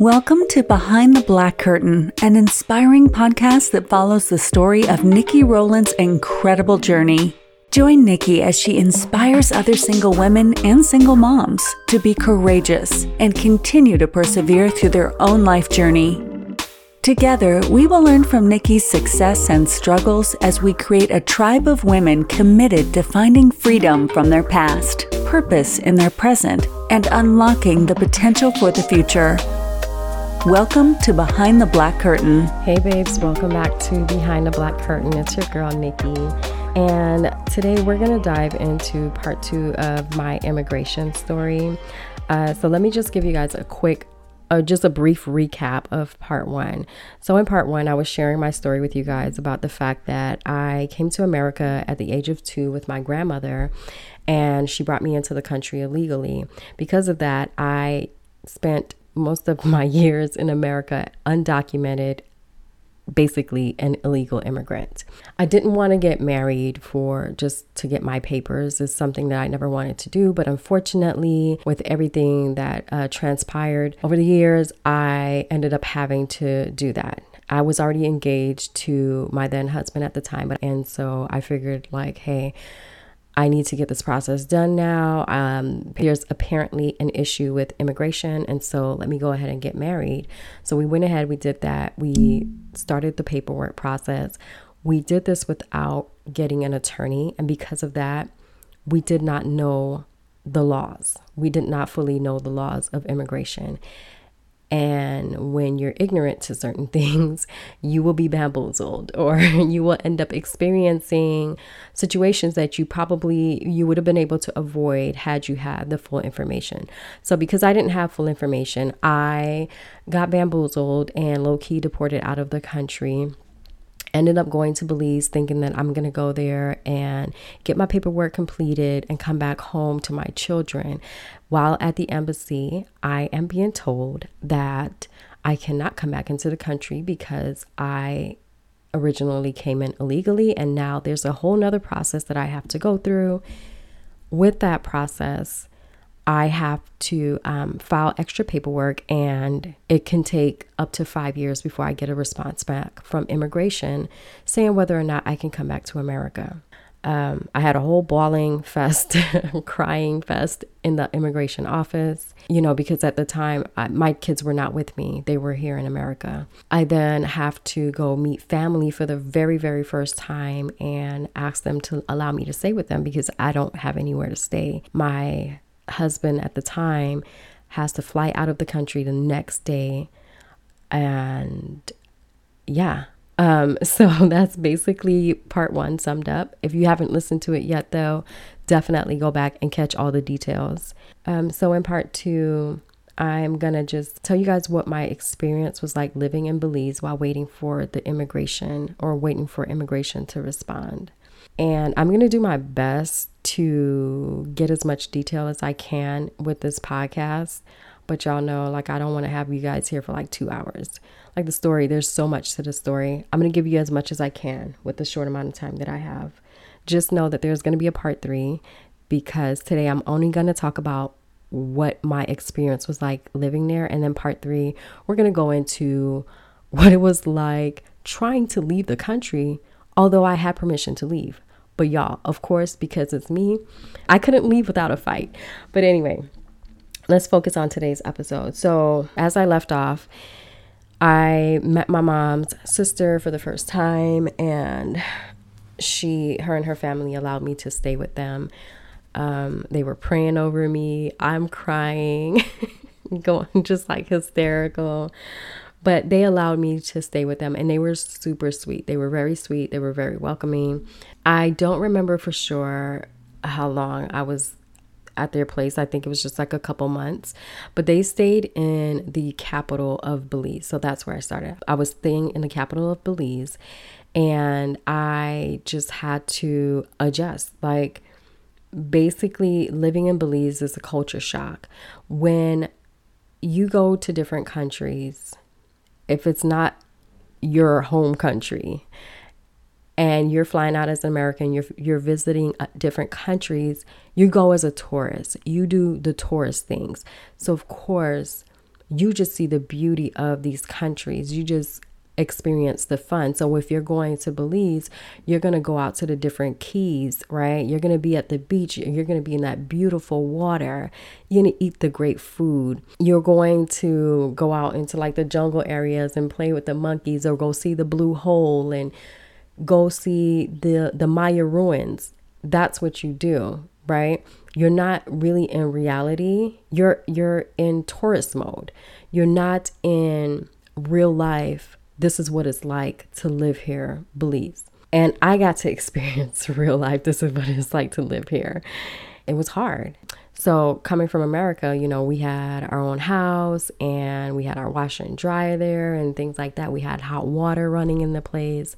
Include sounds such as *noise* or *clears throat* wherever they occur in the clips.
Welcome to Behind the Black Curtain, an inspiring podcast that follows the story of Nikki Rowland's incredible journey. Join Nikki as she inspires other single women and single moms to be courageous and continue to persevere through their own life journey. Together, we will learn from Nikki's success and struggles as we create a tribe of women committed to finding freedom from their past, purpose in their present, and unlocking the potential for the future. Welcome to Behind the Black Curtain. Hey, babes, welcome back to Behind the Black Curtain. It's your girl, Nikki. And today we're going to dive into part two of my immigration story. Uh, so, let me just give you guys a quick uh, just a brief recap of part one. So, in part one, I was sharing my story with you guys about the fact that I came to America at the age of two with my grandmother, and she brought me into the country illegally. Because of that, I spent most of my *laughs* years in America undocumented basically an illegal immigrant. I didn't want to get married for just to get my papers. Is something that I never wanted to do, but unfortunately, with everything that uh, transpired over the years, I ended up having to do that. I was already engaged to my then husband at the time, and so I figured like, hey, I need to get this process done now. Um, there's apparently an issue with immigration, and so let me go ahead and get married. So we went ahead, we did that. We started the paperwork process. We did this without getting an attorney, and because of that, we did not know the laws. We did not fully know the laws of immigration. And when you're ignorant to certain *laughs* things, you will be bamboozled *laughs* or you will end up experiencing situations that you probably you would have been able to avoid had you had the full information. So because I didn't have full information, I got bamboozled and low key deported out of the country ended up going to Belize thinking that I'm going to go there and get my paperwork completed and come back home to my children. While at the embassy, I am being told that I cannot come back into the country because I originally came in illegally and now there's a whole nother process that I have to go through. With that process, I have to um, file extra paperwork, and it can take up to five years before I get a response back from immigration saying whether or not I can come back to America. Um, I had a whole bawling fest, *laughs* crying fest in the immigration office, you know, because at the time I, my kids were not with me. They were here in America. I then have to go meet family for the very, very first time and ask them to allow me to stay with them because I don't have anywhere to stay. My husband at the time has to fly out of the country the next day. And yeah. Um, *laughs* so that's basically part one summed up. If you haven't listened to it yet, though, definitely go back and catch all the details. Um, so in part two, I'm gonna just tell you guys what my experience was like living in Belize while waiting for the immigration or waiting for immigration to respond. And I'm gonna do my best to get as much detail as I can with this podcast. But y'all know, like, I don't want to have you guys here for like two hours. Like, the story, there's so much to the story. I'm going to give you as much as I can with the short amount of time that I have. Just know that there's going to be a part three because today I'm only going to talk about what my experience was like living there. And then part three, we're going to go into what it was like trying to leave the country, although I had permission to leave. But y'all, of course, because it's me, I couldn't leave without a fight. But anyway, let's focus on today's episode. So, as I left off, I met my mom's sister for the first time, and she, her, and her family allowed me to stay with them. Um, they were praying over me. I'm crying, *laughs* going just like hysterical but they allowed me to stay with them and they were super sweet. They were very sweet, they were very welcoming. I don't remember for sure how long I was at their place. I think it was just like a couple months, but they stayed in the capital of Belize. So that's where I started. I was staying in the capital of Belize and I just had to adjust. Like, basically, living in Belize is a culture shock. When you go to different countries, if it's not your home country and you're flying out as an American, you're you're visiting uh, different countries, you go as a tourist. You do the tourist things. So of course, you just see the beauty of these countries. You just experience the fun. So if you're going to Belize, you're going to go out to the different keys, right? You're going to be at the beach. You're going to be in that beautiful water. You're going to eat the great food. You're going to go out into like the jungle areas and play with the monkeys or go see the blue hole and go see the the Maya ruins. That's what you do, right? You're not really in reality. You're you're in tourist mode. You're not in real life this is what it's like to live here, Belize. And I got to *laughs* experience real life. This is what it's like to live here. It was hard. So, coming from America, you know, we had our own house and we had our washer and dryer there and things like that. We had hot water running in the place.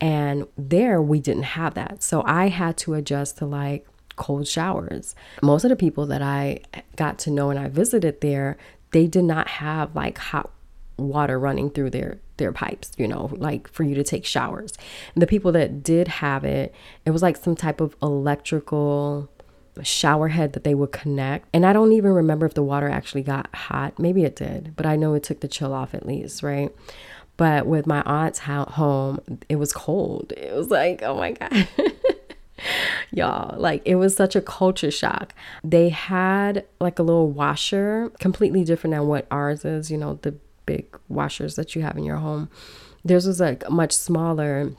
And there we didn't have that. So, I had to adjust to like cold showers. Most of the people that I got to know and I visited there, they did not have like hot water running through their their pipes, you know, like for you to take showers. And the people that did have it, it was like some type of electrical shower head that they would connect. And I don't even remember if the water actually got hot. Maybe it did, but I know it took the chill off at least, right? But with my aunt's home, it was cold. It was like, oh my God. *laughs* Y'all, like it was such a culture shock. They had like a little washer, completely different than what ours is, you know, the big washers that you have in your home. Theirs was like much smaller.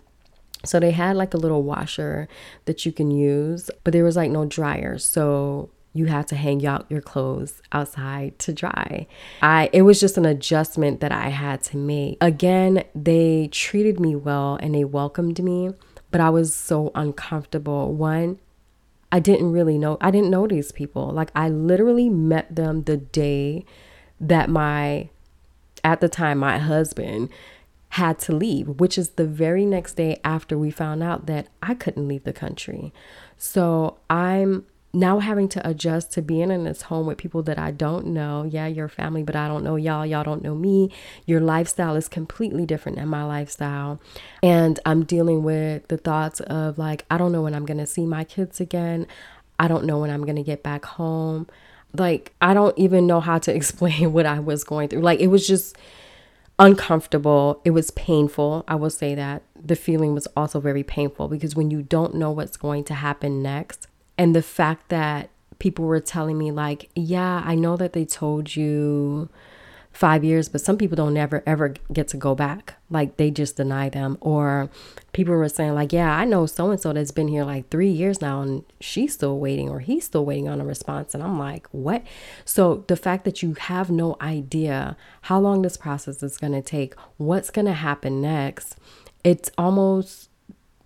So they had like a little washer that you can use, but there was like no dryer. So you had to hang out your clothes outside to dry. I it was just an adjustment that I had to make. Again, they treated me well and they welcomed me, but I was so uncomfortable. One, I didn't really know I didn't know these people. Like I literally met them the day that my at the time, my husband had to leave, which is the very next day after we found out that I couldn't leave the country. So I'm now having to adjust to being in this home with people that I don't know. Yeah, your family, but I don't know y'all. Y'all don't know me. Your lifestyle is completely different than my lifestyle. And I'm dealing with the thoughts of like, I don't know when I'm going to see my kids again. I don't know when I'm going to get back home like I don't even know how to *laughs* explain what I was going through. Like it was just uncomfortable. It was painful. I will say that. The feeling was also very painful because when you don't know what's going to happen next and the fact that people were telling me like, "Yeah, I know that they told you five years, but some people don't never ever get to go back. Like they just deny them. Or people were saying, like, yeah, I know so and so that's been here like three years now and she's still waiting or he's still waiting on a response. And I'm like, what? So the fact that you have no idea how long this process is going to take, what's going to happen next, it's almost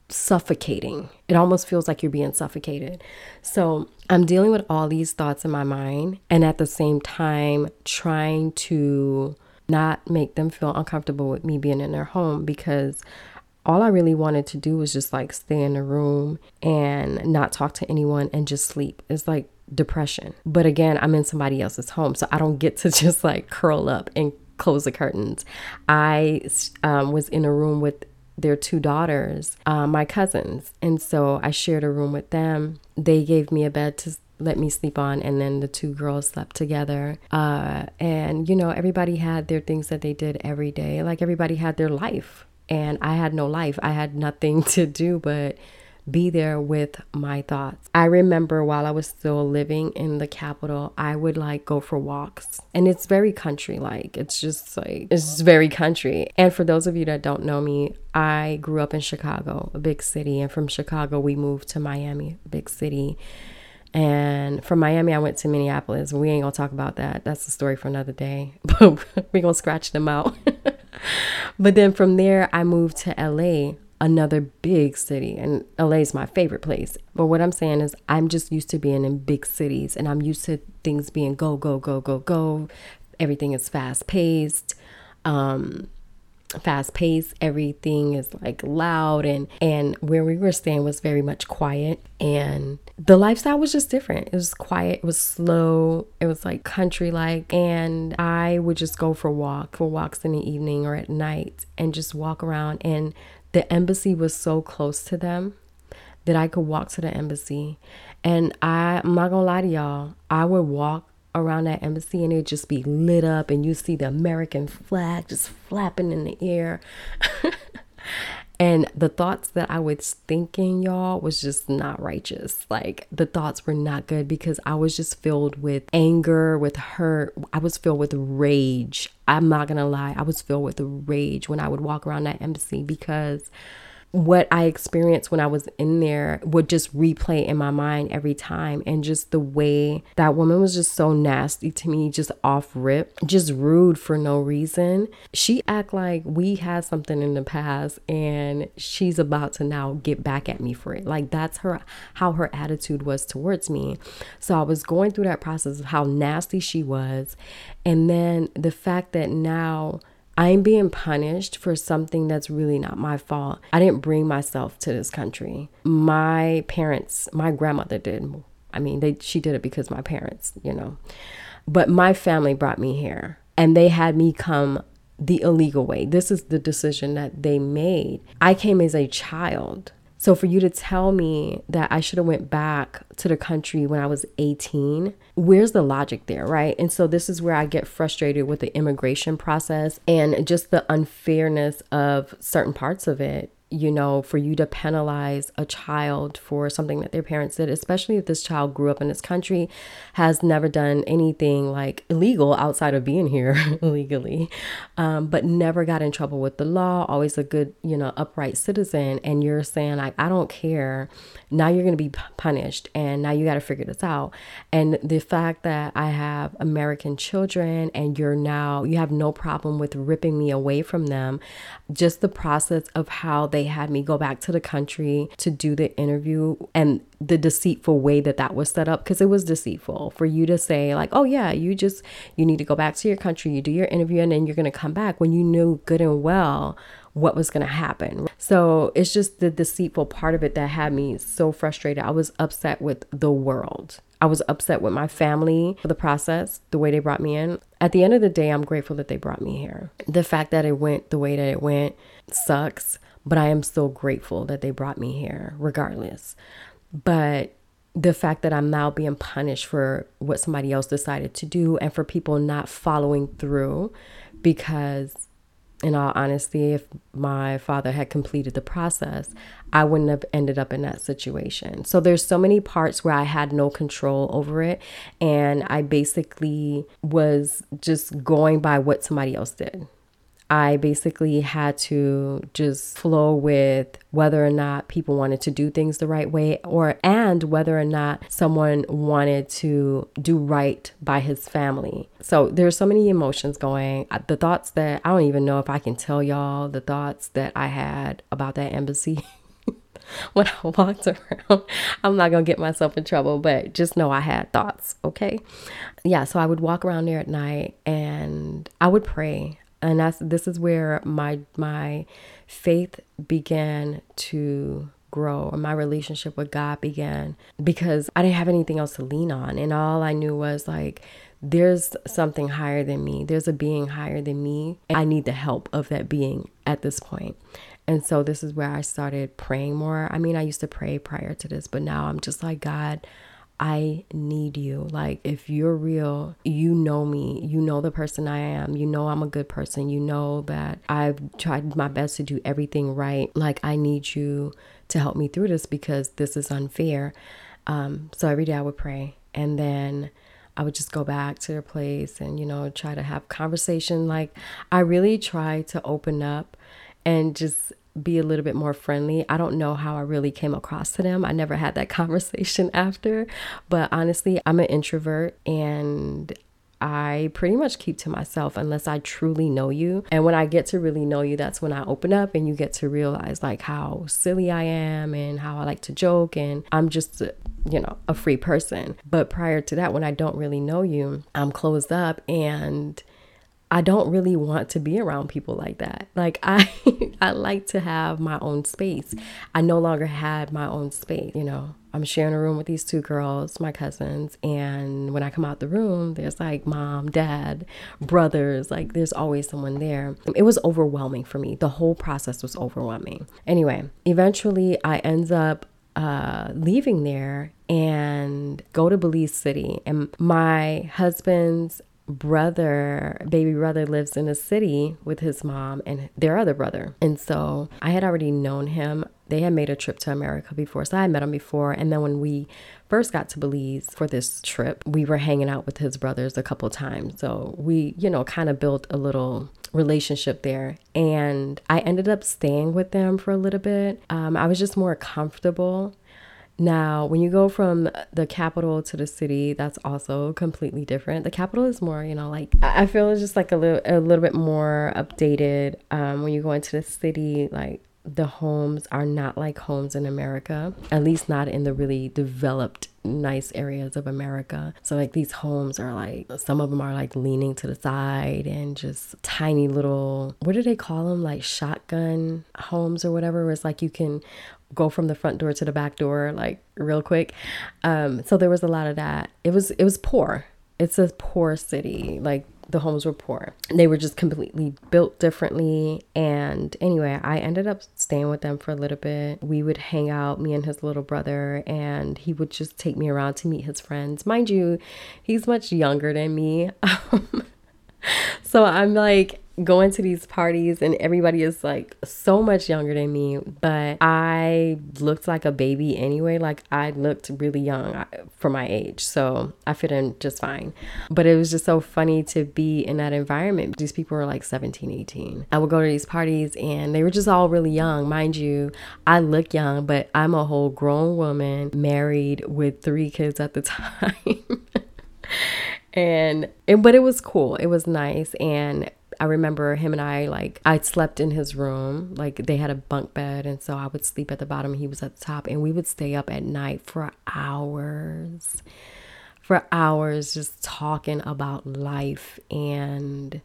suffocating. It almost feels like you're being suffocated. So I'm dealing with all these thoughts in my mind and at the same time trying to not make them feel uncomfortable with me being in their home because all I really wanted to do was just like stay in the room and not talk to anyone and just sleep. It's like depression. But again, I'm in somebody else's home, so I don't get to *laughs* just like curl up and close the curtains. I um, was in a room with their two daughters, uh, my cousins. And so I shared a room with them. They gave me a bed to let me sleep on, and then the two girls slept together. Uh, and, you know, everybody had their things that they did every day. Like everybody had their life. And I had no life. I had nothing *laughs* to do but be there with my thoughts. I remember while I was still living in the capital, I would like go for walks. And it's very country like. It's just like, it's very country. And for those of you that don't know me, I grew up in Chicago, a big city. And from Chicago, we moved to Miami, a big city. And from Miami, I went to Minneapolis. We ain't gonna talk about that. That's the story for another day. *laughs* But we're gonna scratch them out. *laughs* but then from there, I moved to LA another big city and LA is my favorite place. But what I'm saying is I'm just used to being in big cities and I'm used to things being go go go go go. Everything is fast paced. Um fast paced everything is like loud and and where we were staying was very much quiet and the lifestyle was just different it was quiet it was slow it was like country like and i would just go for walk for walks in the evening or at night and just walk around and the embassy was so close to them that I could walk to the embassy. And I, I'm not gonna lie to y'all, I would walk around that embassy and it'd just be lit up and you see the American flag just flapping in the air. *laughs* And the thoughts that I was thinking, y'all, was just not righteous. Like the thoughts were not good because I was just filled with anger, with hurt. I was filled with rage. I'm not gonna lie, I was filled with rage when I would walk around that embassy because what I experienced when I was in there would just replay in my mind every time. And just the way that woman was just so nasty to me, just off rip, just rude for no reason. She act like we had something in the past and she's about to now get back at me for it. Like that's her how her attitude was towards me. So I was going through that process of how nasty she was. And then the fact that now I'm being punished for something that's really not my fault. I didn't bring myself to this country. My parents, my grandmother did. I mean, they she did it because my parents, you know. But my family brought me here and they had me come the illegal way. This is the decision that they made. I came as a child. So for you to tell me that I should have went back to the country when I was 18, where's the logic there, right? And so this is where I get frustrated with the immigration process and just the unfairness of certain parts of it you know, for you to penalize a child for something that their parents did, especially if this child grew up in this country, has never done anything like illegal outside of being here *laughs* legally, um, but never got in trouble with the law, always a good, you know, upright citizen. And you're saying, like, I don't care. Now you're going to be punished. And now you got to figure this out. And the fact that I have American children and you're now, you have no problem with ripping me away from them, just the process of how they they had me go back to the country to do the interview and the deceitful way that that was set up because it was deceitful for you to say like oh yeah you just you need to go back to your country you do your interview and then you're going to come back when you knew good and well what was going to happen. So it's just the deceitful part of it that had me so frustrated. I was upset with the world. I was upset with my family for the process, the way they brought me in. At the end of the day, I'm grateful that they brought me here. The fact that it went the way that it went sucks but I am still grateful that they brought me here regardless. But the fact that I'm now being punished for what somebody else decided to do and for people not following through because in all honesty, if my father had completed the process, I wouldn't have ended up in that situation. So there's so many parts where I had no control over it and I basically was just going by what somebody else did. I basically had to just flow with whether or not people wanted to do things the right way or and whether or not someone wanted to do right by his family. So there's so many emotions going. Uh, the thoughts that I don't even know if I can tell y'all the thoughts that I had about that embassy. *laughs* when I walked around. I'm not going to get myself in trouble, but just know I had thoughts, okay? Yeah, so I would walk around there at night and I would pray and that's this is where my my faith began to grow or my relationship with God began because I didn't have anything else to lean on. And all I knew was like there's something higher than me. There's a being higher than me. I need the help of that being at this point. And so this is where I started praying more. I mean I used to pray prior to this but now I'm just like God I need you. Like, if you're real, you know me. You know the person I am. You know I'm a good person. You know that I've tried my best to do everything right. Like, I need you to help me through this because this is unfair. Um, so every day I would pray. And then I would just go back to their place and, you know, try to have conversation. Like, I really try to open up and just be a little bit more friendly. I don't know how I really came across to them. I never had that *laughs* conversation after, but honestly, I'm an introvert and I pretty much keep to myself unless I truly know you. And when I get to really know you, that's when I open up and you get to realize like how silly I am and how I like to joke and I'm just you know, a free person. But prior to that when I don't really know you, I'm closed up and I don't really want to be around people like that. Like *laughs* I I like to have my own space. I no longer had my own space, you know. I'm sharing a room with these two girls, my cousins, and when I come out the room, there's like mom, dad, brothers, like there's always someone there. It was overwhelming for me. The whole process was overwhelming. Anyway, eventually I ends up uh, leaving there and go to Belize City. And my husband's brother, baby brother, lives in a city with his mom and their other brother. And so I had already known him. They had made a trip to America before, so I had met him before. And then when we first got to Belize for this trip, we were hanging out with his brothers a couple times. So we, you know, kind of built a little relationship there. And I ended up staying with them for a little bit. Um, I was just more comfortable now, when you go from the capital to the city, that's also completely different. The capital is more, you know, like I feel it's just like a little a little bit more updated. Um, when you go into the city, like the homes are not like homes in America, at least not in the really developed nice areas of America. So like these homes are like some of them are like leaning to the side and just tiny little what do they call them like shotgun homes or whatever where it's like you can go from the front door to the back door like real quick. Um, so there was a lot of that. It was it was poor. It's a poor city. Like the homes were poor. They were just completely built differently. And anyway, I ended up staying with them for a little bit. We would hang out, me and his little brother, and he would just take me around to meet his friends. Mind you, he's much younger than me. *laughs* *laughs* so I'm like, going to these parties and everybody is like so much younger than me, but I looked like a baby anyway. Like I looked really young uh, for my age. So I fit in just fine. But it was just so funny to be in that environment. These people were like 17, 18. I would go to these parties and they were just all really young. Mind you, I look young, but I'm a whole grown woman married with three kids at the *laughs* time. And it, but it was cool. It was nice. And I remember him and I like I slept in his room. Like they had a bunk bed. And so I would sleep at the bottom, he was at the top. And we would stay up at night for hours. For hours just talking about life. And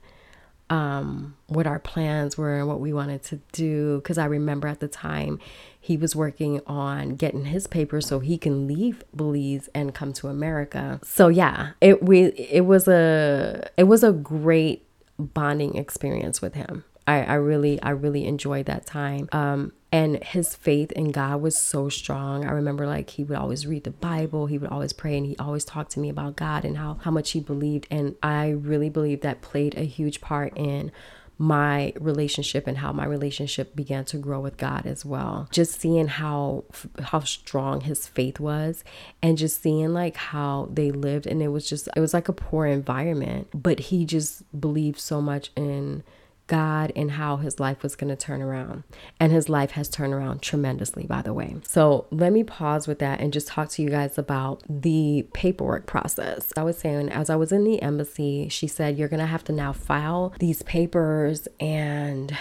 um, what our plans were and what we wanted to do. Because I remember at the time he was working on getting his papers so he can leave Belize and come to America. So yeah, it we it was a it was a great bonding experience with him. I, I really, I really enjoyed that time. Um, and his faith in God was so strong. I remember like he would always read the Bible, he would always pray, and he always talked to me about God and how how much he believed. And I really believe that played a huge part in my relationship and how my relationship began to grow with God as well. Just seeing how how strong his faith was and just seeing like how they lived and it was just it was like a poor environment, but he just believed so much in God and how his life was going to turn around. And his life has turned around tremendously, by the way. So let me pause with that and just talk to you guys about the paperwork process. I was saying, as I was in the embassy, she said, You're going to have to now file these papers and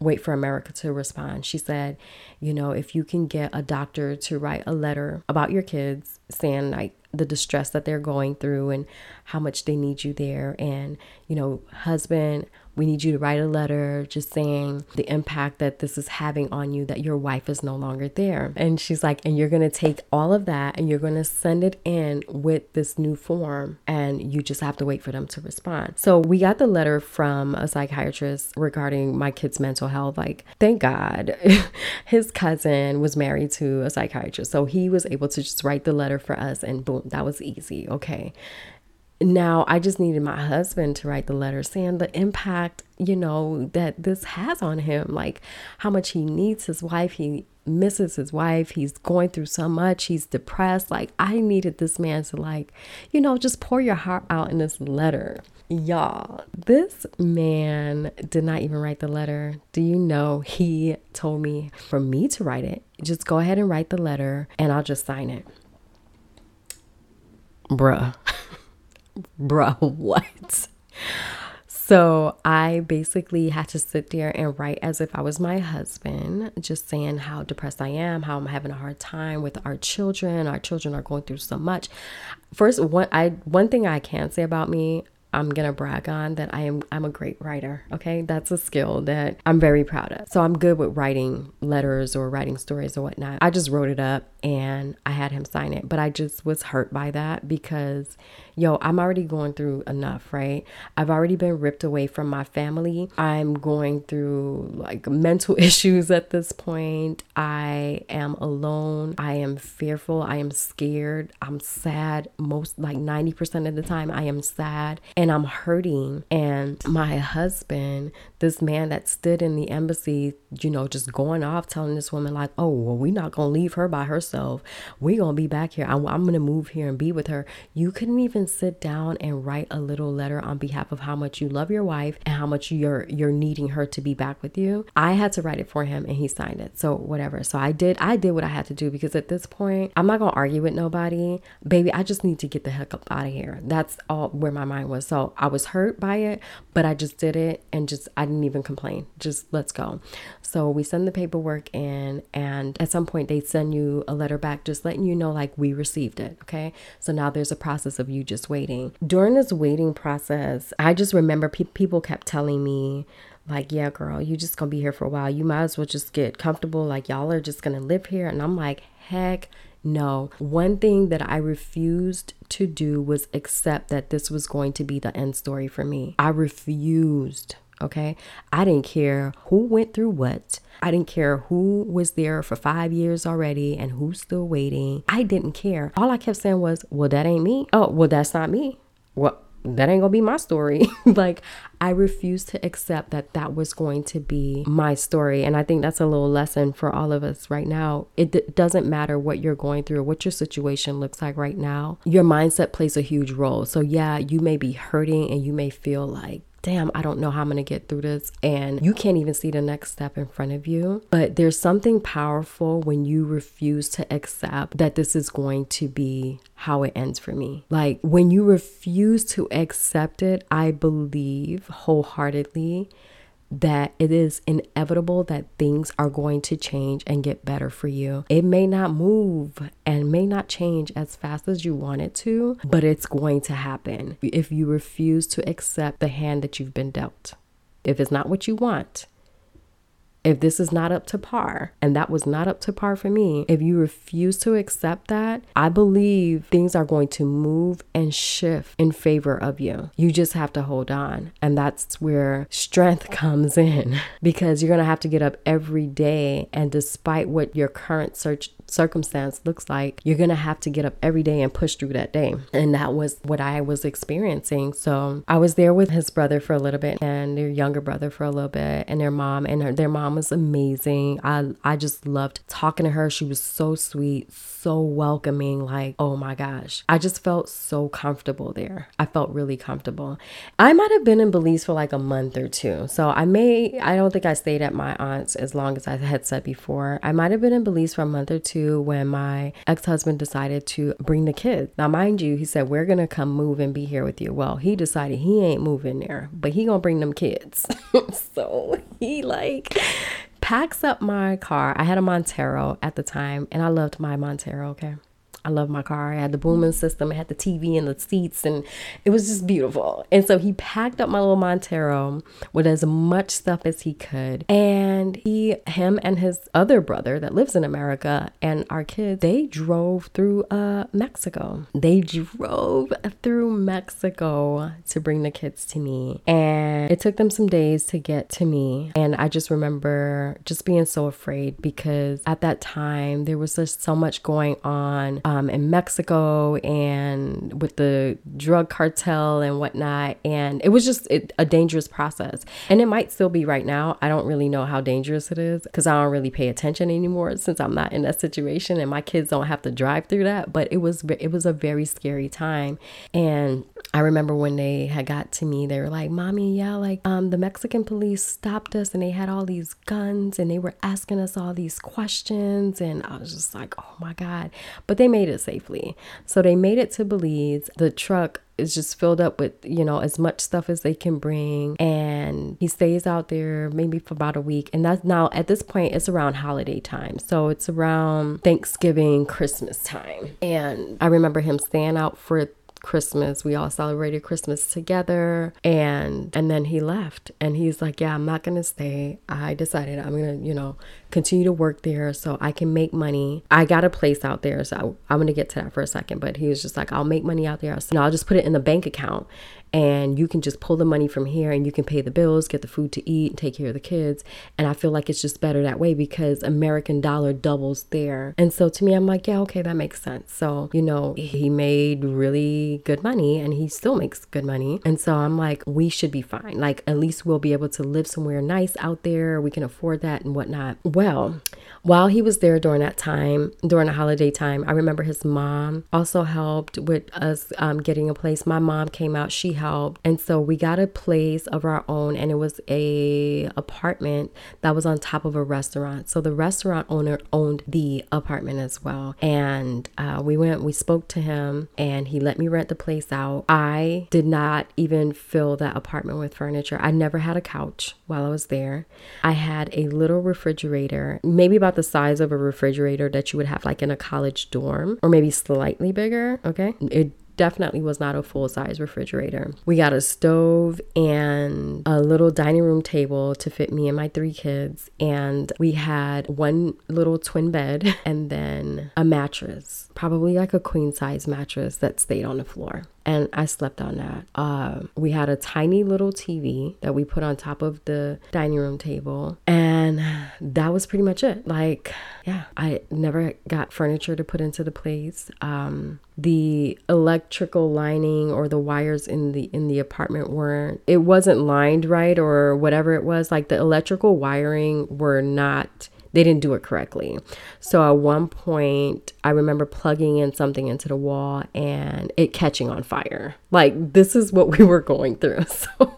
wait for America to respond. She said, you know, if you can get a doctor to write a letter about your kids saying like the distress that they're going through and how much they need you there and, you know, husband, we need you to write a letter just saying the impact that this is having on you, that your wife is no longer there. And she's like, and you're going to take all of that and you're going to send it in with this new form, and you just have to wait for them to respond. So we got the letter from a psychiatrist regarding my kid's mental health. Like, thank God *laughs* his cousin was married to a psychiatrist. So he was able to just write the letter for us, and boom, that was easy. Okay now I just needed my husband to write the letter saying the impact, you know, that this has on him, like how much he needs his wife, he misses his wife, he's going through so much, he's depressed. Like I needed this man to like, you know, just pour your heart out in this letter. Y'all, this man did not even write the letter. Do you know he told me for me to write it? Just go ahead and write the letter and I'll just sign it. Bruh. *laughs* Bro, *laughs* what? So I basically had to sit there and write as if I was my husband, just saying how depressed I am, how I'm having a hard time with our children. Our children are going through so much. First, one I one thing I can say about me, I'm gonna brag on that I am I'm a great writer. Okay, that's a skill that I'm very proud of. So I'm good with writing letters or writing stories or whatnot. I just wrote it up and I had him sign it. But I just was hurt by that because, yo, I'm already going through enough, right? I've already been ripped away from my family. I'm going through like mental *laughs* issues at this point. I am alone. I am fearful. I am scared. I'm sad. Most like 90% of the time, I am sad and I'm hurting. And my husband, this man that stood in the embassy, you know, just going off telling this woman, like, oh, well, we're not going to leave her by herself. We're going to be back here. I'm, I'm going to move here and be with her. You couldn't even sit down and write a little letter on behalf of how much you love your wife and how much you're you're needing her to be back with you. I had to write it for him and he signed it. So whatever. So I did I did what I had to do because at this point, I'm not going to argue with nobody. Baby, I just need to get the heck up out of here. That's all where my mind was. So I was hurt by it, but I just did it and just I didn't even complain. Just let's go. So we send the paperwork in, and at some point, they send you a letter back just letting you know, like, we received it. Okay. So now there's a process of you just waiting. During this waiting process, I just remember pe- people kept telling me, like, yeah, girl, you just gonna be here for a while. You might as well just get comfortable. Like, y'all are just gonna live here. And I'm like, heck no. One thing that I refused to do was accept that this was going to be the end story for me. I refused. Okay. I didn't care who went through what. I didn't care who was there for five years already and who's still waiting. I didn't care. All I kept saying was, well, that ain't me. Oh, well, that's not me. Well, that ain't gonna be my story. *laughs* like, I refused to accept that that was going to be my story. And I think that's a little lesson for all of us right now. It d- doesn't matter what you're going through, what your situation looks like right now. Your mindset plays a huge role. So, yeah, you may be hurting and you may feel like, damn, I don't know how I'm gonna get through this. And you can't even see the next step in front of you. But there's something powerful when you refuse to accept that this is going to be how it ends for me. Like when you refuse to accept it, I believe wholeheartedly that it is inevitable that things are going to change and get better for you. It may not move and may not change as fast as you want it to, but it's going to happen if you refuse to accept the hand that you've been dealt. If it's not what you want, if this is not up to par, and that was not up to par for me, if you refuse to accept that, I believe things are going to move and shift in favor of you. You just have to hold on. And that's where strength *laughs* comes in because you're going to have to get up every day. And despite what your current search circumstance looks like, you're going to have to get up every day and push through that day. And that was what I was experiencing. So I was there with his brother for a little bit and their younger brother for a little bit and their mom and her, their mom was amazing. I I just loved talking to her. She was so sweet, so welcoming. Like, oh my gosh. I just felt so comfortable there. I felt really comfortable. I might have been in Belize for like a month or two. So I may I don't think I stayed at my aunt's as long as I had said before. I might have been in Belize for a month or two when my ex husband decided to bring the kids. Now, mind you, he said, We're going to come move and be here with you. Well, he decided he ain't moving there, but he going to bring them kids. *laughs* so he like packs up my car. I had a Montero at the time, and I loved my Montero, okay? I love my car. I had the booming system, it had the TV and the seats, and it was just beautiful. And so he packed up my little Montero with as much stuff as he could. And he, him, and his other brother that lives in America and our kids, they drove through uh, Mexico. They drove through Mexico to bring the kids to me. And it took them some days to get to me. And I just remember just being so afraid because at that time there was just so much going on um, in Mexico and with the drug cartel and whatnot. And it was just it, a dangerous process. And it might still be right now. I don't really know how dangerous it is because I don't really pay attention anymore since I'm not in that situation and my kids don't have to drive through that. But it was it was a very scary time. And I remember when they had got to me, they were like, Mommy, yeah, like um the Mexican police stopped us and they had all these guns and they were asking us all these questions. And I was just like, oh my God. But they made it safely. So they made it to Belize. The truck is just filled up with, you know, as much stuff as they can bring. And he stays out there maybe for about a week. And that's now at this point, it's around holiday time. So it's around Thanksgiving, Christmas time. And I remember him staying out for Christmas. We all celebrated Christmas together and and then he left and he's like, "Yeah, I'm not going to stay. I decided I'm going to, you know, continue to work there so I can make money. I got a place out there, so I'm going to get to that for a second, but he was just like, "I'll make money out there. So I'll just put it in the bank account and you can just pull the money from here and you can pay the bills, get the food to eat, and take care of the kids. And I feel like it's just better that way because American dollar doubles there. And so to me, I'm like, yeah, okay, that makes sense. So, you know, he made really good money and he still makes good money. And so I'm like, we should be fine. Like, at least we'll be able to live somewhere nice out there. We can afford that and whatnot. Well, while he was there during that time, during the holiday time, I remember his mom also helped with us um, getting a place. My mom came out, she helped. And so we got a place of our own and it was a apartment that was on top of a restaurant. So the restaurant owner owned the apartment as well. And uh, we went, we spoke to him and he let me rent the place out. I did not even fill that apartment with furniture. I never had a couch while I was there. I had a little refrigerator, maybe about the size of a refrigerator that you would have like in a college dorm or maybe slightly bigger. Okay. It definitely was not a full size refrigerator. We got a stove and a little dining room table to fit me and my three kids. And we had one little twin bed *laughs* and then a mattress, probably like a queen size mattress that stayed on the floor and I slept on that. Uh, we had a tiny little TV that we put on top of the dining room table, and that was pretty much it. Like, yeah, I never got furniture to put into the place. Um, the electrical lining or the wires in the in the apartment weren't. It wasn't lined right or whatever it was. Like the electrical wiring were not they didn't do it correctly. So at one point, I remember plugging in something into the wall and it catching on fire. Like, this is what we were going through. *laughs* So.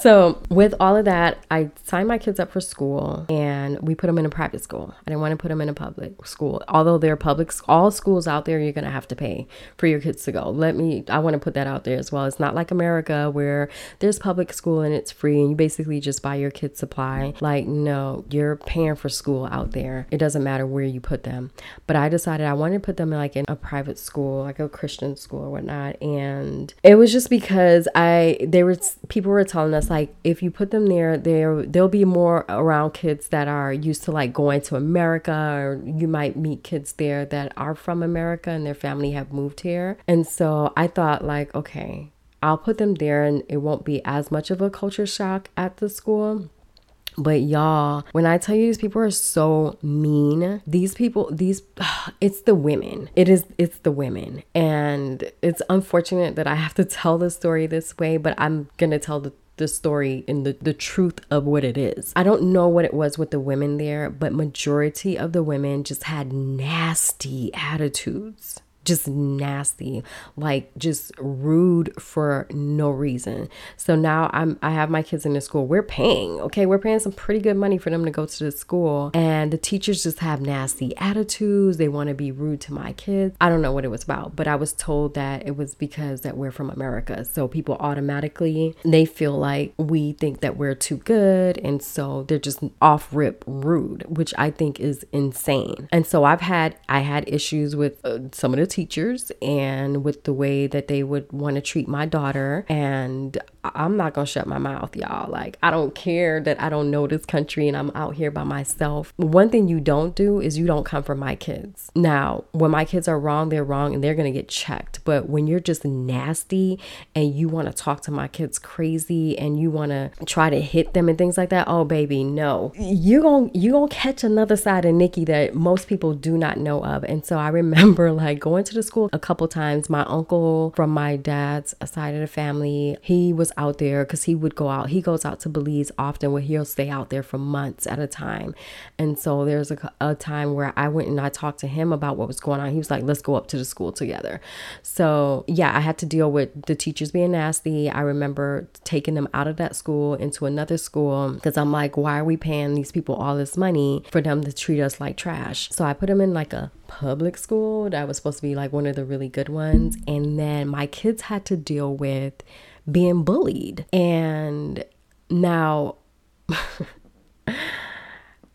So, with all of that, I signed my kids up for school and we put them in a private school. I didn't want to put them in a public school. Although they're public, all schools out there, you're going to have to pay for your kids to go. Let me, I want to put that out there as well. It's not like America where there's public school and it's free and you basically just buy your kids supply. Like, no, you're paying for school out there. It doesn't matter where you put them. But I decided I wanted to put them in like in a private school, like a Christian school or whatnot. And it was just because I, there was, people were telling us, like if you put them there there they'll be more around kids that are used to like going to America or you might meet kids there that are from America and their family have moved here and so I thought like okay I'll put them there and it won't be as much of a culture shock at the school but y'all, when I tell you these people are so mean, these people, these, *sighs* it's the women. It is, it's the women. And it's unfortunate that I have to *laughs* tell the story this way, but I'm going to tell the the story and the, the truth of what it is. I don't know what it was with the women there, but majority of the women just had nasty attitudes just nasty, like just rude for no reason. So now I'm I have my kids in the school. We're paying, okay? We're paying some pretty good money for them to go to the school. And the teachers just have nasty attitudes. They want to be rude to my kids. I don't know what it was about, but I was told that it was because that we're from America. So people automatically they feel like we think that we're too good and so they're just off rip rude, which I think is insane. And so I've had I had issues with uh, some of the teachers and with the way that they would want to treat my daughter. And I'm not gonna shut my mouth, y'all. Like, I don't care that I don't know this country and I'm out here by myself. One thing you don't do is you don't come for my kids. Now, when my kids are wrong, they're wrong and they're gonna get checked. But when you're just nasty and you wanna talk to my kids crazy and you wanna try to hit them and things like that, oh baby, no. You're gonna you gonna catch another side of Nikki that most people do not know of. And so I remember *laughs* like going to the school a couple times. My uncle from my dad's side of the family, he was out there because he would go out. He goes out to Belize often where he'll stay out there for months at a time. And so there's a, a time where I went and I talked to him about what was going on. He was like, let's go up to the school together. So yeah, I had to deal with the teachers being nasty. I remember taking them out of that school into another school because I'm like, why are we paying these people all this money for them to treat us like trash? So I put them in like a public school that was supposed to be like one of the really good ones. And then my kids had to deal with being bullied. And now, *laughs*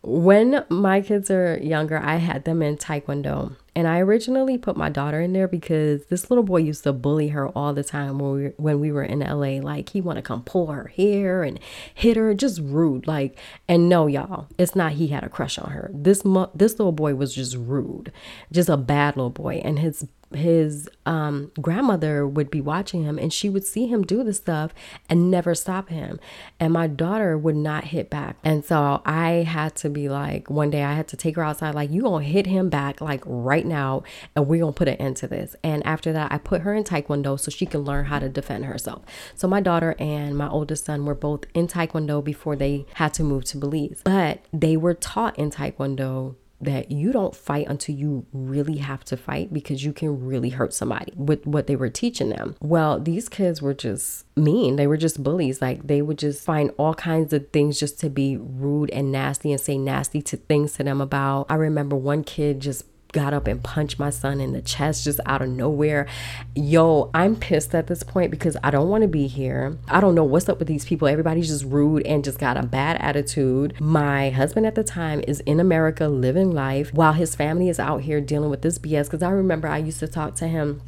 when my kids are younger, I had them in Taekwondo. And I originally put my daughter in there because this little boy used to bully her all the time when we when we were in LA. Like he want to come pull her hair and hit her, just rude. Like, and no, y'all, it's not he had a crush on her. This this little boy was just rude, just a bad little boy, and his his um, grandmother would be watching him and she would see him do the stuff and never stop him. And my daughter would not hit back. And so I had to be like, one day I had to take her outside, like, you gonna hit him back, like right now, and we're gonna put an end to this. And after that, I put her in Taekwondo so she can learn how to defend herself. So my daughter and my oldest son were both in Taekwondo before they had to move to Belize. But they were taught in Taekwondo that you don't fight until you really have to fight because you can really hurt somebody with what they were teaching them. Well, these kids were just mean. They were just bullies. Like they would just find all kinds of things just to be rude and nasty and say nasty to things to them about. I remember one kid just got up and punched my son in the chest just out of nowhere. Yo, I'm pissed at this point because I don't want to be here. I don't know what's up with these people. Everybody's just rude and just got a bad attitude. My husband at the time is in America living life while his family is out here dealing with this BS. Because I remember I used to talk to him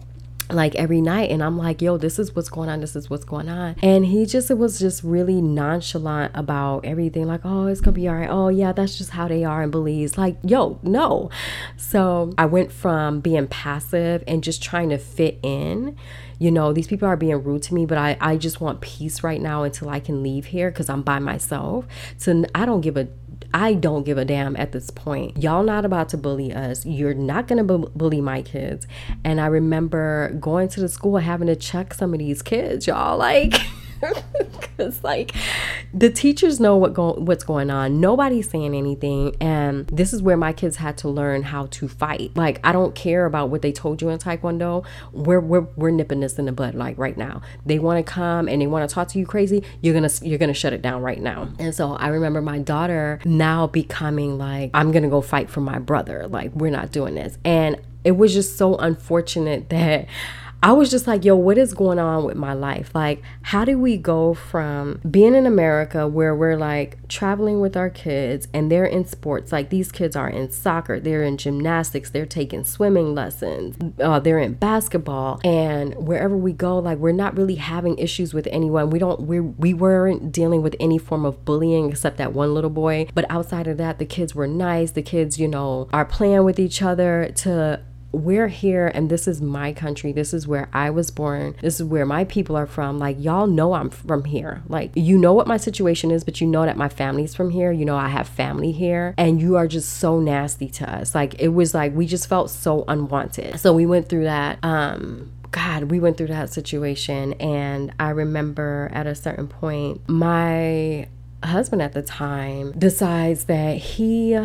like every night and I'm like, yo, this is what's going on, this is what's going on. And he just was just really nonchalant about everything, like, oh, it's gonna be all right. Oh yeah, that's just how they are in Belize. Like, yo, no. So I went from being passive and just trying to fit in. You know, these people are being rude to me, but I, I just want peace right now until I can leave here because I'm by myself. So I don't give a I don't give a damn at this point. Y'all not about to bully us. You're not going to bu- bully my kids. And I remember going to the school having to check some of these kids, y'all. Like, *laughs* *laughs* because like the teachers know what go- what's going on. Nobody's saying anything and this is where my kids had to learn how to fight. Like i don't care about what they told you in taekwondo. We're we're, we're nipping this in the bud like right now. They want to come and they want to talk to you crazy you're gonna you're gonna shut it down right now. And so i remember my daughter now becoming like i'm gonna go fight for my brother. Like we're not doing this. And it was just so unfortunate *laughs* that I was just like, yo, what is going on with my life? Like, how do we go from being in America where we're like traveling with our kids and they're in sports? Like, these kids are in soccer, they're in gymnastics, they're taking swimming lessons, uh, they're in basketball. And wherever we go, like, we're not really having issues with anyone. We don't, we, we weren't dealing with any form of bullying except that one little boy. But outside of that, the kids were nice. The kids, you know, are playing with each other to we're here and this is my country. This is where I was born. This is where my people are from. Like, y'all know I'm from here. Like, you know what my situation is, but you know that my family's from here. You know, I have family here. And you are just so nasty to us. Like, it was like we just felt so unwanted. So we went through that. Um, God, we went through that situation. And I remember at a certain point, my husband at the time decides that he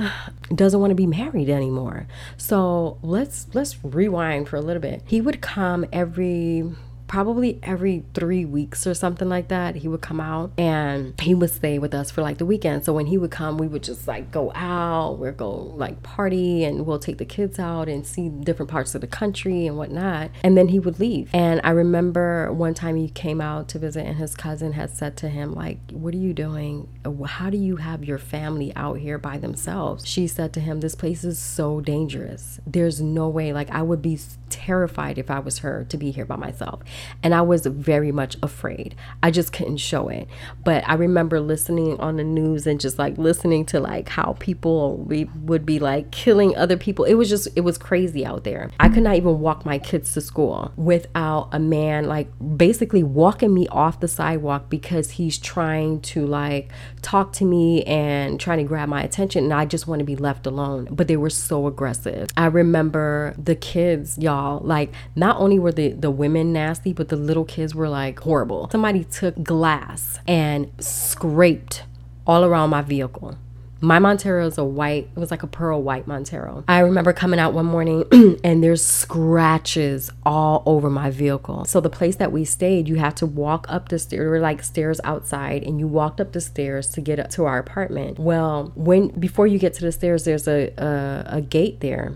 doesn't want to be married anymore. So let's let's rewind for a little bit. He would come every probably every three weeks or something like that, he would come out and he would stay with us for like the weekend. So when he would come, we would just like go out, we'd go like party and we'll take the kids out and see different parts of the country and whatnot. And then he would leave. And I remember one time he came out to visit and his cousin had said to him, like, what are you doing? How do you have your family out here by themselves? She said to him, this place is so dangerous. There's no way, like I would be terrified if I was her to be here by myself. And I was very much afraid. I just couldn't show it. But I remember listening on the news and just like listening to like how people we would be like killing other people. It was just it was crazy out there. I could not even walk my kids to school without a man like basically walking me off the sidewalk because he's trying to like talk to me and trying to grab my attention and I just want to be left alone. But they were so aggressive. I remember the kids, y'all, like not only were the the women nasty, but the little kids were like horrible. Somebody took glass and scraped all around my vehicle. My Montero is a white, it was like a pearl white Montero. I remember coming out one morning *clears throat* and there's scratches all over my vehicle. So the place that we stayed, you had to walk up the stairs, there were like stairs outside, and you walked up the stairs to get up to our apartment. Well, when before you get to the stairs, there's a, a, a gate there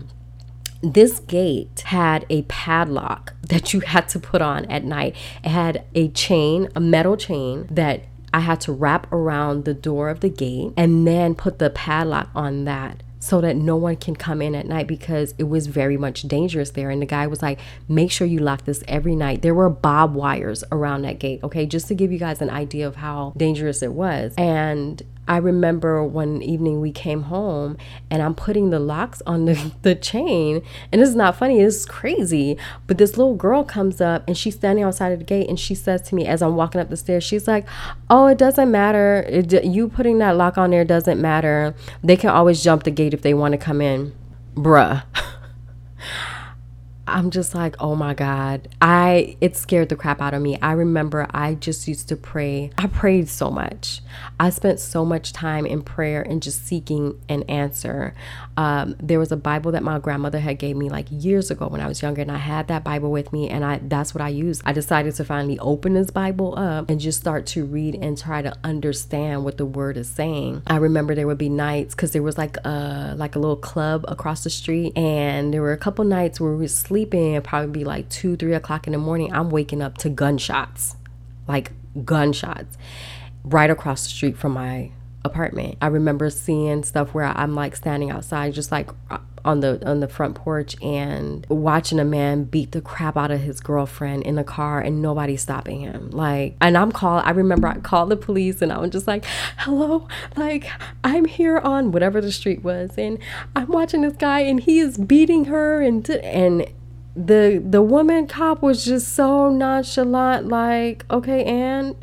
this gate had a padlock that you had to put on at night. It had a chain, a metal chain that I had to wrap around the door of the gate and then put the padlock on that so that no one can come in at night because it was very much dangerous there. And the guy was like, make sure you lock this every night. There were bob wires around that gate, okay, just to give you guys an idea of how dangerous it was. And I remember one evening we came home and I'm putting the locks on the, *laughs* the chain. And this is not funny, it's crazy. But this little girl comes up and she's standing outside of the gate and she says to me as I'm walking up the stairs, she's like, Oh, it doesn't matter. It, you putting that lock on there doesn't matter. They can always jump the gate if they want to come in. Bruh. *laughs* I'm just like, oh my God. I it scared the crap out of me. I remember I just used to pray. I prayed so much. I spent so much time in prayer and just seeking an answer. Um, there was a Bible that my grandmother had gave me like years ago when I was younger, and I had that Bible with me, and I that's what I used. I decided to finally open this Bible up and just start to read and try to understand what the word is saying. I remember there would be nights because there was like a like a little club across the street, and there were a couple nights where we were sleeping, probably be like two, three o'clock in the morning. I'm waking up to gunshots, like gunshots right across the street from my apartment. I remember seeing stuff where I'm like standing outside just like uh, on the on the front porch and watching a man beat the crap out of his girlfriend in the car and nobody stopping him. Like and I'm called I remember I called the police and I was just like, "Hello, like I'm here on whatever the street was and I'm watching this guy and he is beating her and and the the woman cop was just so nonchalant like, "Okay, and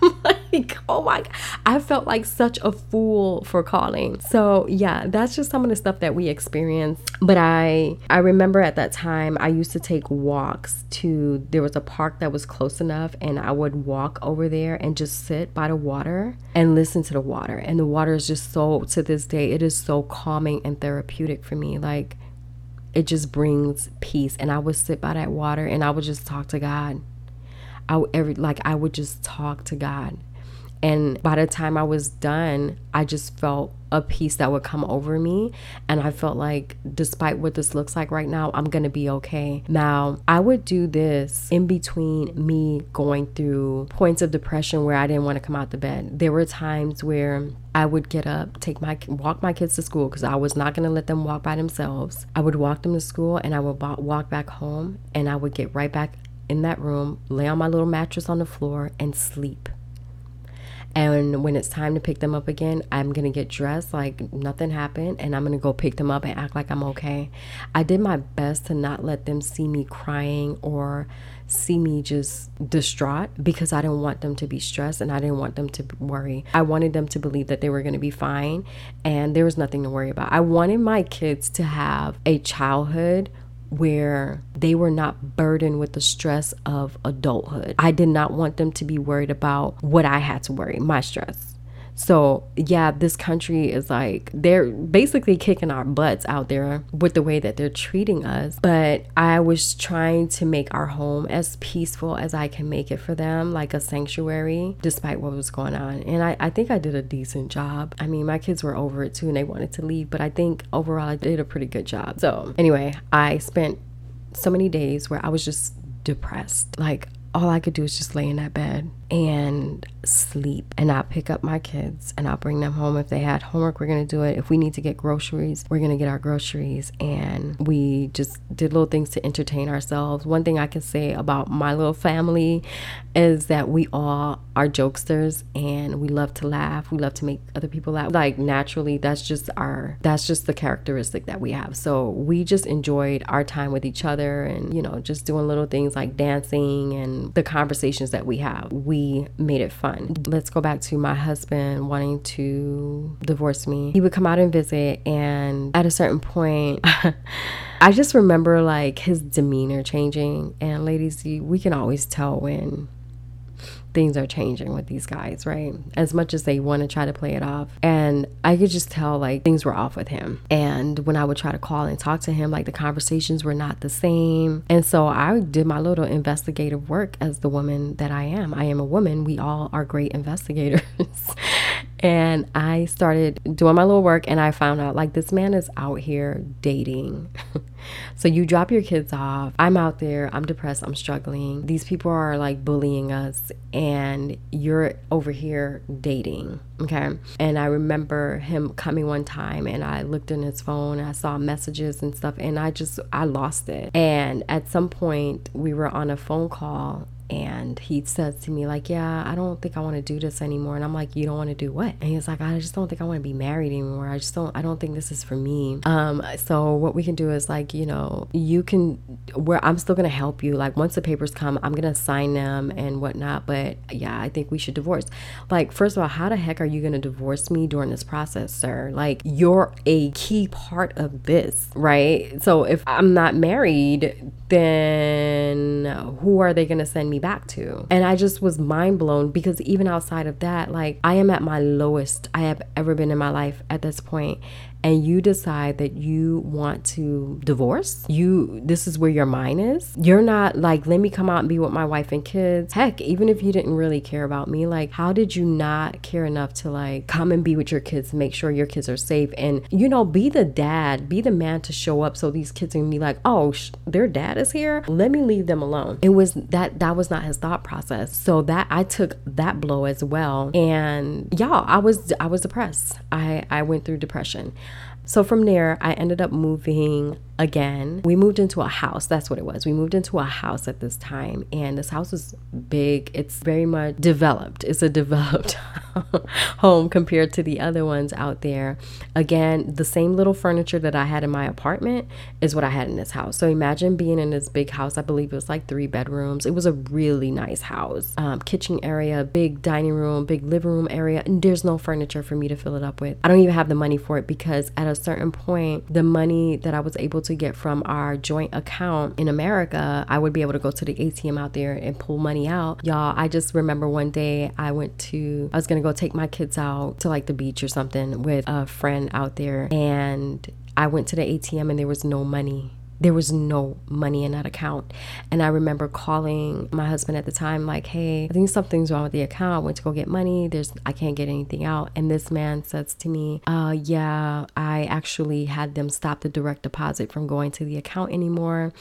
*laughs* like, oh my, I felt like such a fool for calling. So yeah, that's just some of the stuff that we experienced. But I, I remember at that time I used to take walks to. There was a park that was close enough, and I would walk over there and just sit by the water and listen to the water. And the water is just so to this day, it is so calming and therapeutic for me. Like it just brings peace. And I would sit by that water and I would just talk to God. I every like I would just talk to God. And by the time I was done, I just felt a peace that would come over me. And I felt like, despite what this looks like right now, I'm going to be okay. Now, I would do this in between me going through points of depression where I didn't want to come out the bed. There were times where I would get up, take my walk my kids to school because I was not going to let them walk by themselves. I would walk them to school and I would walk back home and I would get right back in that room, lay on my little mattress on the floor, and sleep. And when it's time to pick them up again, I'm going to get dressed like nothing happened and I'm going to go pick them up and act like I'm okay. I did my best to not let them see me crying or see me just distraught because I didn't want them to be stressed and I didn't want them to worry. I wanted them to believe that they were going to be fine and there was nothing to worry about. I wanted my kids to have a childhood where they were not burdened with the stress of adulthood. I did not want them to be worried about what I had to worry, my stress. So, yeah, this country is like, they're basically kicking our butts out there with the way that they're treating us. But I was trying to make our home as peaceful as I can make it for them, like a sanctuary, despite what was going on. And I, I think I did a decent job. I mean, my kids were over it too and they wanted to leave, but I think overall I did a pretty good job. So, anyway, I spent so many days where I was just depressed. Like, all I could do is just lay in that bed and sleep. And I pick up my kids and I'll bring them home. If they had homework, we're going to do it. If we need to get groceries, we're going to get our groceries. And we just did little things to entertain ourselves. One thing I can say about my little family is that we all are jokesters and we love to laugh. We love to make other people laugh. Like naturally, that's just our, that's just the characteristic that we have. So we just enjoyed our time with each other and, you know, just doing little things like dancing and the conversations that we have. We made it fun. Let's go back to my husband wanting to divorce me. He would come out and visit, and at a certain point, *laughs* I just remember like his demeanor changing. And ladies, we can always tell when things are changing with these guys, right? As much as they want to try to play it off. And I could just tell like things were off with him. And when I would try to call and talk to him, like the conversations were not the same. And so I did my little investigative work as the woman that I am. I am a woman. We all are great investigators. *laughs* and I started doing my little work and I found out like this man is out here dating. *laughs* so you drop your kids off. I'm out there. I'm depressed. I'm struggling. These people are like bullying us and you're over here dating. Okay. And I remember him coming one time and I looked in his phone and I saw messages and stuff and I just, I lost it. And at some point, we were on a phone call and he says to me like yeah i don't think i want to do this anymore. And i'm like you don't want to do what? And he's like i just don't think i want to be married anymore. I just don't i don't think this is for me. Um so what we can do is like you know you can where i'm still gonna help you. Like once the papers come i'm gonna sign them and whatnot but yeah i think we should divorce. Like first of all how the heck are you gonna divorce me during this process sir? Like you're a key part of this right? So if i'm not married then who are they gonna send me back to. And I just was mind blown because even outside of that, like I am at my lowest I have ever been in my life at this point and you decide that you want to divorce, you this is where your mind is. You're not like, let me come out and be with my wife and kids. Heck, even if you didn't really care about me, like how did you not care enough to like come and be with your kids, make sure your kids are safe and you know, be the dad, be the man to show up so these kids can be like, "Oh, sh- their dad is here. Let me leave them alone." It was that that was not his thought process. So that I took that blow as well. And y'all, I was I was depressed. I I went through depression. So from there, I ended up moving again. We moved into a house. That's what it was. We moved into a house at this time, and this house is big. It's very much developed. It's a developed *laughs* home compared to the other ones out there. Again, the same little furniture that I had in my apartment is what I had in this house. So imagine being in this big house. I believe it was like three bedrooms. It was a really nice house. Um, kitchen area, big dining room, big living room area, and there's no furniture for me to fill it up with. I don't even have the money for it because at a certain point, the money that I was able to to get from our joint account in America, I would be able to go to the ATM out there and pull money out. Y'all, I just remember one day I went to, I was gonna go take my kids out to like the beach or something with a friend out there, and I went to the ATM and there was no money there was no money in that account. And I remember calling my husband at the time, like, hey, I think something's wrong with the account. I went to go get money. There's I can't get anything out. And this man says to me, uh, yeah, I actually had them stop the direct deposit from going to the account anymore.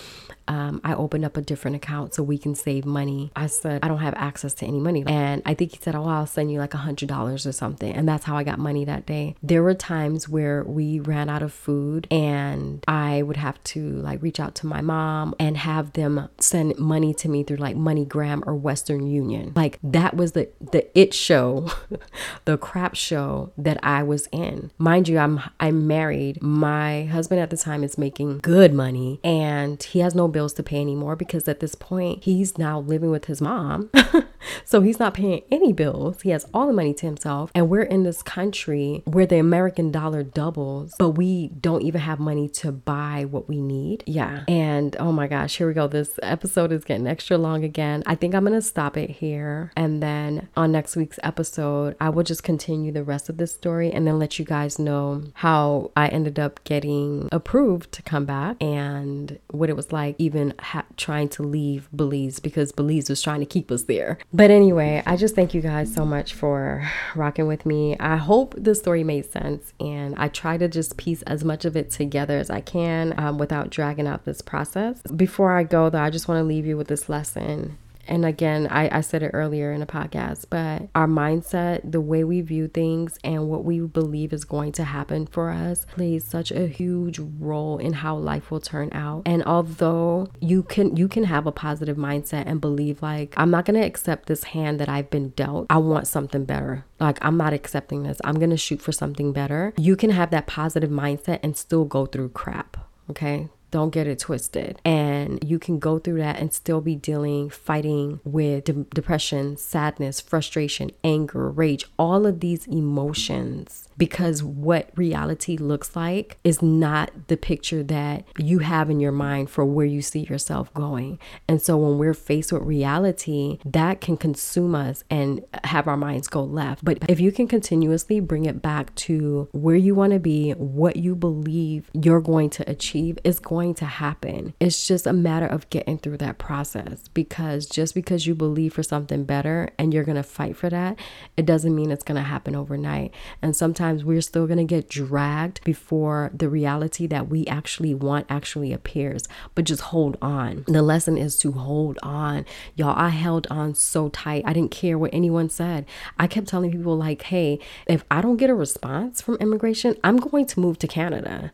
Um, I opened up a different account so we can save money. I said, I don't have access to any money. And I think he said, Oh, I'll send you like a hundred dollars or something. And that's how I got money that day. There were times where we ran out of food and I would have to like reach out to my mom and have them send money to me through like MoneyGram or Western Union. Like that was the the it show, *laughs* the crap show that I was in. Mind you, I'm I'm married. My husband at the time is making good money and he has no bills to pay anymore because at this point he's now living with his mom. *laughs* so he's not paying any bills. He has all the money to himself and we're in this country where the American dollar doubles, but we don't even have money to buy what we need yeah. And oh my gosh, here we go. This episode is getting extra long again. I think I'm going to stop it here. And then on next week's episode, I will just continue the rest of this story and then let you guys know how I ended up getting approved to come back and what it was like even ha- trying to leave Belize because Belize was trying to keep us there. But anyway, I just thank you guys so much for rocking with me. I hope the story made sense and I try to just piece as much of it together as I can um, without dragging dragging out this process. Before I go, though, I just want to leave you with this lesson. And again, I, I said it earlier in a podcast, but our mindset, the way we view things, and what we believe is going to happen for us plays such a huge role in how life will turn out. And although you can you can have a positive mindset and believe like I'm not gonna accept this hand that I've been dealt. I want something better. Like I'm not accepting this. I'm gonna shoot for something better. You can have that positive mindset and still go through crap. Okay. Don't get it twisted. And you can go through that and still be dealing, fighting with de- depression, sadness, frustration, anger, rage, all of these emotions because what reality looks like is not the picture that you have in your mind for where you see yourself going. And so when we're faced with reality, that can consume us and have our minds go left. But if you can continuously bring it back to where you want to be, what you believe you're going to achieve, is going going to happen. It's just a matter of getting through that process because just because you believe for something better and you're going to fight for that, it doesn't mean it's going to happen overnight. And sometimes we're still going to get dragged before the reality that we actually want actually appears. But just hold on. The lesson is to hold on. Y'all, I held on so tight. I didn't care what anyone said. I kept telling people, like, hey, if I don't get a response from immigration, I'm going to move to Canada.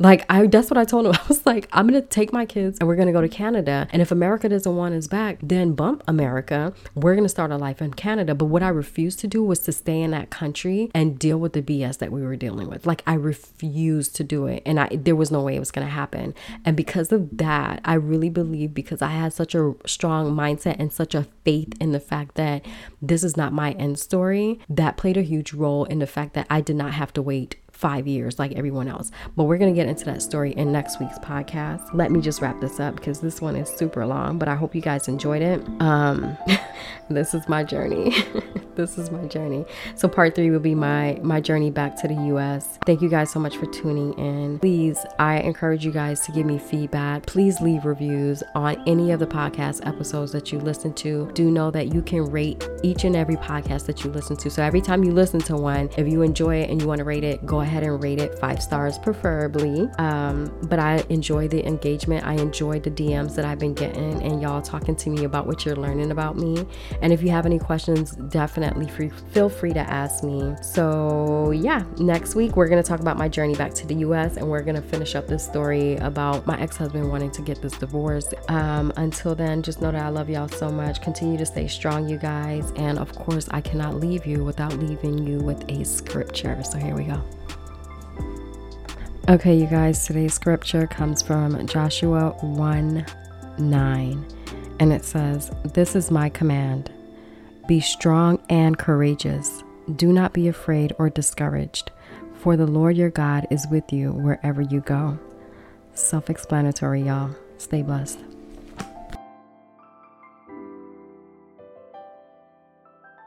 Like I that's what I told him. *laughs* I was like, I'm gonna take my kids and we're gonna go to Canada. And if America doesn't want us back, then bump America. We're gonna start a life in Canada. But what I refused to do was to stay in that country and deal with the BS that we were dealing with. Like I refused to do it. And I there was no way it was gonna happen. And because of that, I really believe because I had such a strong mindset and such a faith in the fact that this is not my end story, that played a huge role in the fact that I did not have to wait five years like everyone else. But we're going to get into that story in next week's podcast. Let me just wrap this up because this one is super long, but I hope you guys enjoyed it. Um, *laughs* this is my journey. *laughs* this is my journey. So part three will be my my journey back to the US. Thank you guys so much for tuning in. Please, I encourage you guys to give me feedback. Please leave reviews on any of the podcast episodes that you listen to. Do know that you can rate each and every podcast that you listen to. So every time you listen to one, if you enjoy it and you want to rate it, go ahead ahead and rate it five stars, preferably. Um, but I enjoy the engagement. I enjoy the DMs that I've been getting and y'all talking to me about what you're learning about me. And if you have any questions, definitely free, feel free to ask me. So, yeah, next week we're going to talk about my journey back to the US and we're going to finish up this story about my ex husband wanting to get this divorce. Um, until then, just know that I love y'all so much. Continue to stay strong, you guys. And of course, I cannot leave you without leaving you with a scripture. So, here we go. Okay, you guys, today's scripture comes from Joshua 1 9, and it says, This is my command be strong and courageous. Do not be afraid or discouraged, for the Lord your God is with you wherever you go. Self explanatory, y'all. Stay blessed.